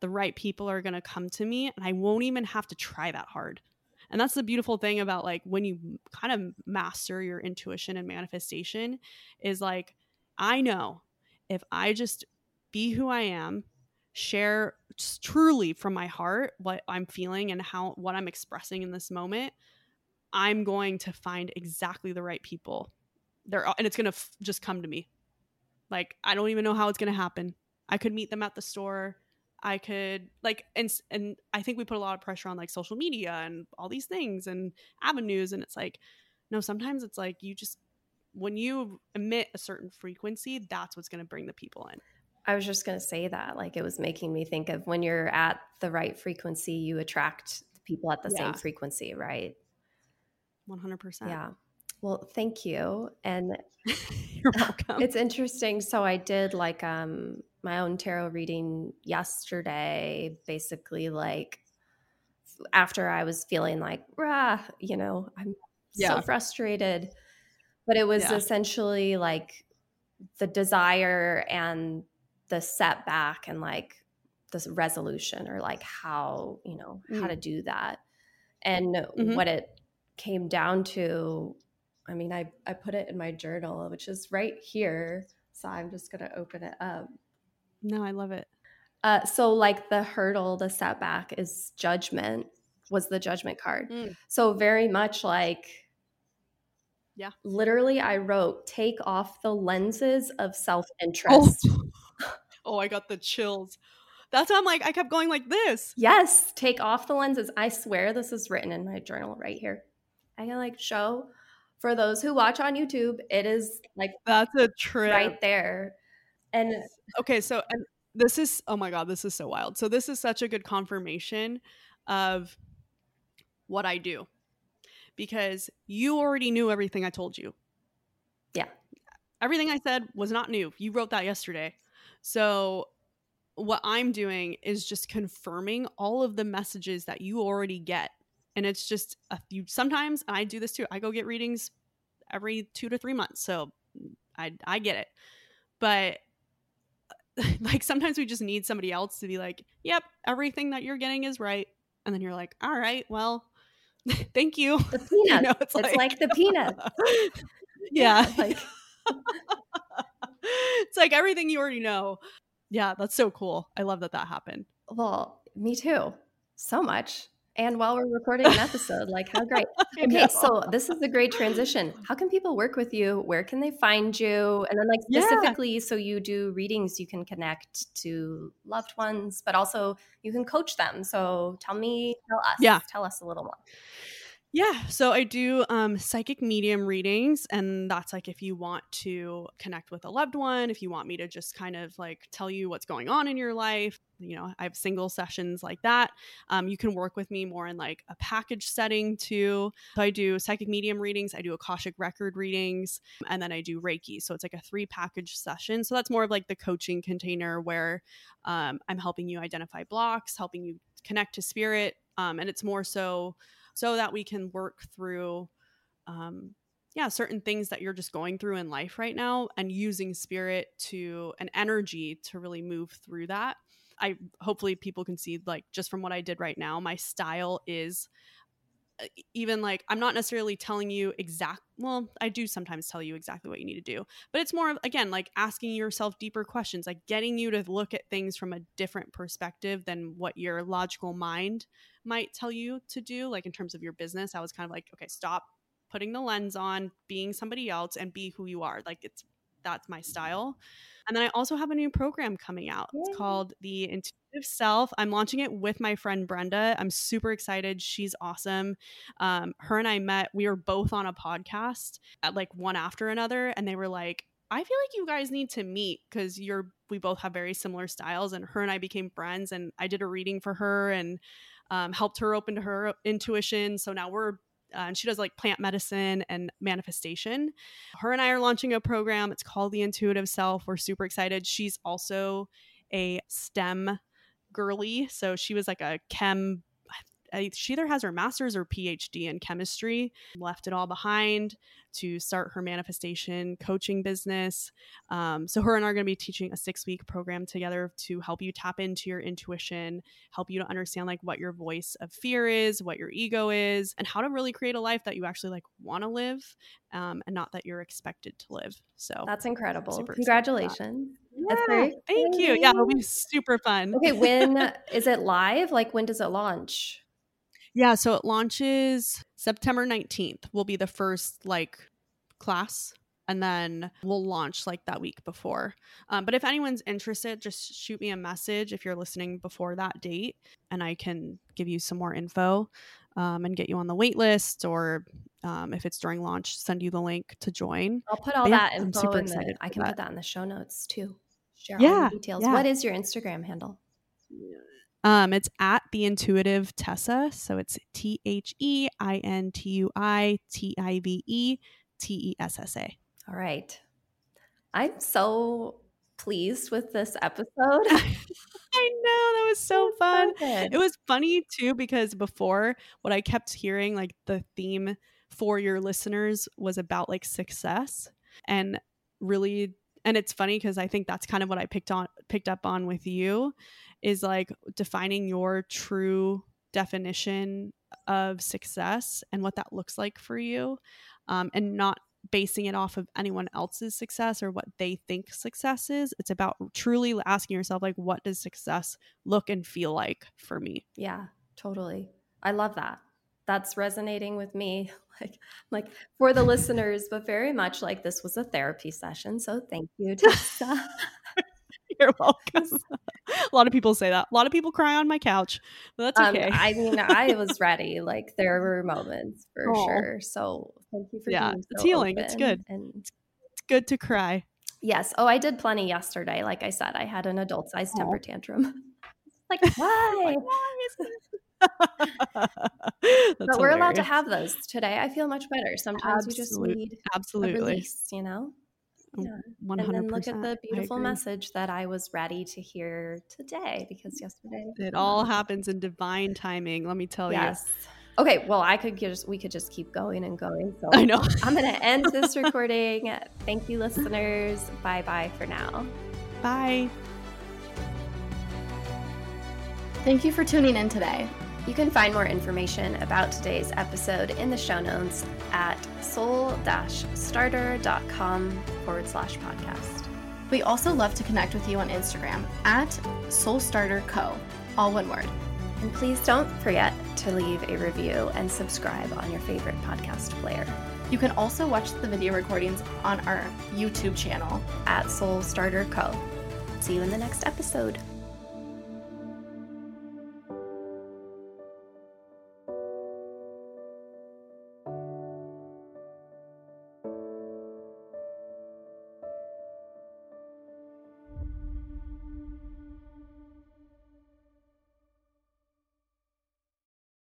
The right people are going to come to me and i won't even have to try that hard and that's the beautiful thing about like when you kind of master your intuition and manifestation is like, I know if I just be who I am, share truly from my heart what I'm feeling and how what I'm expressing in this moment, I'm going to find exactly the right people. There and it's going to f- just come to me. Like I don't even know how it's going to happen. I could meet them at the store. I could like and and I think we put a lot of pressure on like social media and all these things and avenues and it's like no sometimes it's like you just when you emit a certain frequency that's what's going to bring the people in. I was just going to say that like it was making me think of when you're at the right frequency you attract people at the Yeah. same frequency, right? 100%. Yeah. Well, thank you. And You're welcome. it's interesting. So I did like um my own tarot reading yesterday, basically like after I was feeling like, rah, you know, I'm Yeah. so frustrated. But it was Yeah. essentially like the desire and the setback and like this resolution or like how, you know, how Mm. to do that. And Mhm. what it came down to, I mean, I, I put it in my journal, which is right here. So I'm just going to open it up. No, I love it. Uh, so like the hurdle, the setback is judgment was the judgment card. Mm. So very much like Yeah. Literally I wrote take off the lenses of self-interest. Oh, I got the chills. That's why I'm like, I kept going like this. Yes, take off the lenses. I swear this is written in my journal right here. I can like show for those who watch on YouTube, it is like That's a trip. right there. And Okay, so and this is oh my god, this is so wild. So this is such a good confirmation of what I do. Because you already knew everything I told you. Yeah. Everything I said was not new. You wrote that yesterday. So what I'm doing is just confirming all of the messages that you already get. And it's just a few sometimes and I do this too. I go get readings every 2 to 3 months. So I I get it. But like sometimes we just need somebody else to be like, "Yep, everything that you're getting is right." And then you're like, "All right, well, thank you." the peanuts. You know, it's like, the peanuts. yeah. Like it's like everything you already know. Yeah, that's so cool. I love that that happened. well, me too. So much. And while we're recording an episode, like how great. Okay, so this is a great transition. How can people work with you? Where can they find you? And then, like, Yeah. specifically, so you do readings, you can connect to loved ones, but also you can coach them. So tell me, tell us, Yeah. tell us a little more. Yeah, so I do um, psychic medium readings, and that's like if you want to connect with a loved one, if you want me to just kind of like tell you what's going on in your life. You know, I have single sessions like that. Um, you can work with me more in like a package setting too. So I do psychic medium readings, I do Akashic record readings, and then I do Reiki. So it's like a three package session. So that's more of like the coaching container where um, I'm helping you identify blocks, helping you connect to spirit, um, and it's more so so that we can work through um yeah certain things that you're just going through in life right now and using spirit to an energy to really move through that. I hopefully people can see like just from what i did right now my style is uh, even like i'm not necessarily telling you exact well i do sometimes tell you exactly what you need to do but it's more of again like asking yourself deeper questions like getting you to look at things from a different perspective than what your logical mind might tell you to do like in terms of your business i was kind of like okay stop putting the lens on being somebody else and be who you are. Like it's that's my style. And then i also have a new program coming out. Yay. it's called the intuitive self. I'm launching it with my friend brenda. I'm super excited. She's awesome. Um, her and i met we were both on a podcast at like one after another and they were like i feel like you guys need to meet because you're we both have very similar styles and her and i became friends and i did a reading for her and um, helped her open to her intuition. So now we're, uh, and she does like plant medicine and manifestation. Her and I are launching a program. It's called The Intuitive Self. We're super excited. She's also a STEM girly. So she was like a chem. I- She either has her master's or PhD in chemistry, left it all behind to start her manifestation coaching business. Um, so, her and I are going to be teaching a six week program together to help you tap into your intuition, help you to understand like what your voice of fear is, what your ego is, and how to really create a life that you actually like want to live um, and not that you're expected to live. So, That's incredible. Super excited about that. Congratulations. yeah, That's very thank you. Yeah, it'll be super fun. Okay, when is it live? Like, when does it launch? Yeah, so it launches September 19th will be the first like class and then we'll launch like that week before. Um, but if anyone's interested, just shoot me a message if you're listening before that date and I can give you some more info um, and get you on the wait list or um, if it's during launch, send you the link to join. I'll put all But yeah, that I'm info super in the, excited I can that. put that in the show notes too. Share all the details. yeah. What is your Instagram handle? Um, it's at the intuitive Tessa. So it's T H E I N T U I T I V E T E S S A. All right. I'm so pleased with this episode. I know that was so fun. good. It was funny too because before what I kept hearing, like the theme for your listeners was about like success and really and it's funny because I think that's kind of what I picked on picked up on with you is like defining your true definition of success and what that looks like for you um, and not basing it off of anyone else's success or what they think success is it's about truly asking yourself like what does success look and feel like for me Yeah, totally. I love that. That's resonating with me. Like, like for the listeners, but very much like this was a therapy session. So thank you, Tessa. you're welcome a lot of people say that a lot of people cry on my couch but that's Um, okay I mean, I was ready. Like there were moments for Aw. sure. So thank you for Yeah, being it's so healing. It's good. And it's good to cry yes, oh, I did plenty yesterday. Like I said, I had an adult sized temper tantrum. like why? but we're allowed to have those today. I feel much better. Sometimes we just Absolute- need a absolutely release, you know. Oh, Yeah. 100%. And then look at the beautiful message that I was ready to hear today because yesterday it all happens in divine timing let me tell you. Yes. Okay, well, I could just we could just keep going and going. So i know I'm going to end this recording. Thank you listeners. Bye-bye for now. bye Thank you for tuning in today. You can find more information about today's episode in the show notes at soul-starter.com forward slash podcast. We also love to connect with you on Instagram at SoulStarterCo, all one word. And please don't forget to leave a review and subscribe on your favorite podcast player You can also watch the video recordings on our YouTube channel. at Soul Starter Co. See you in the next episode.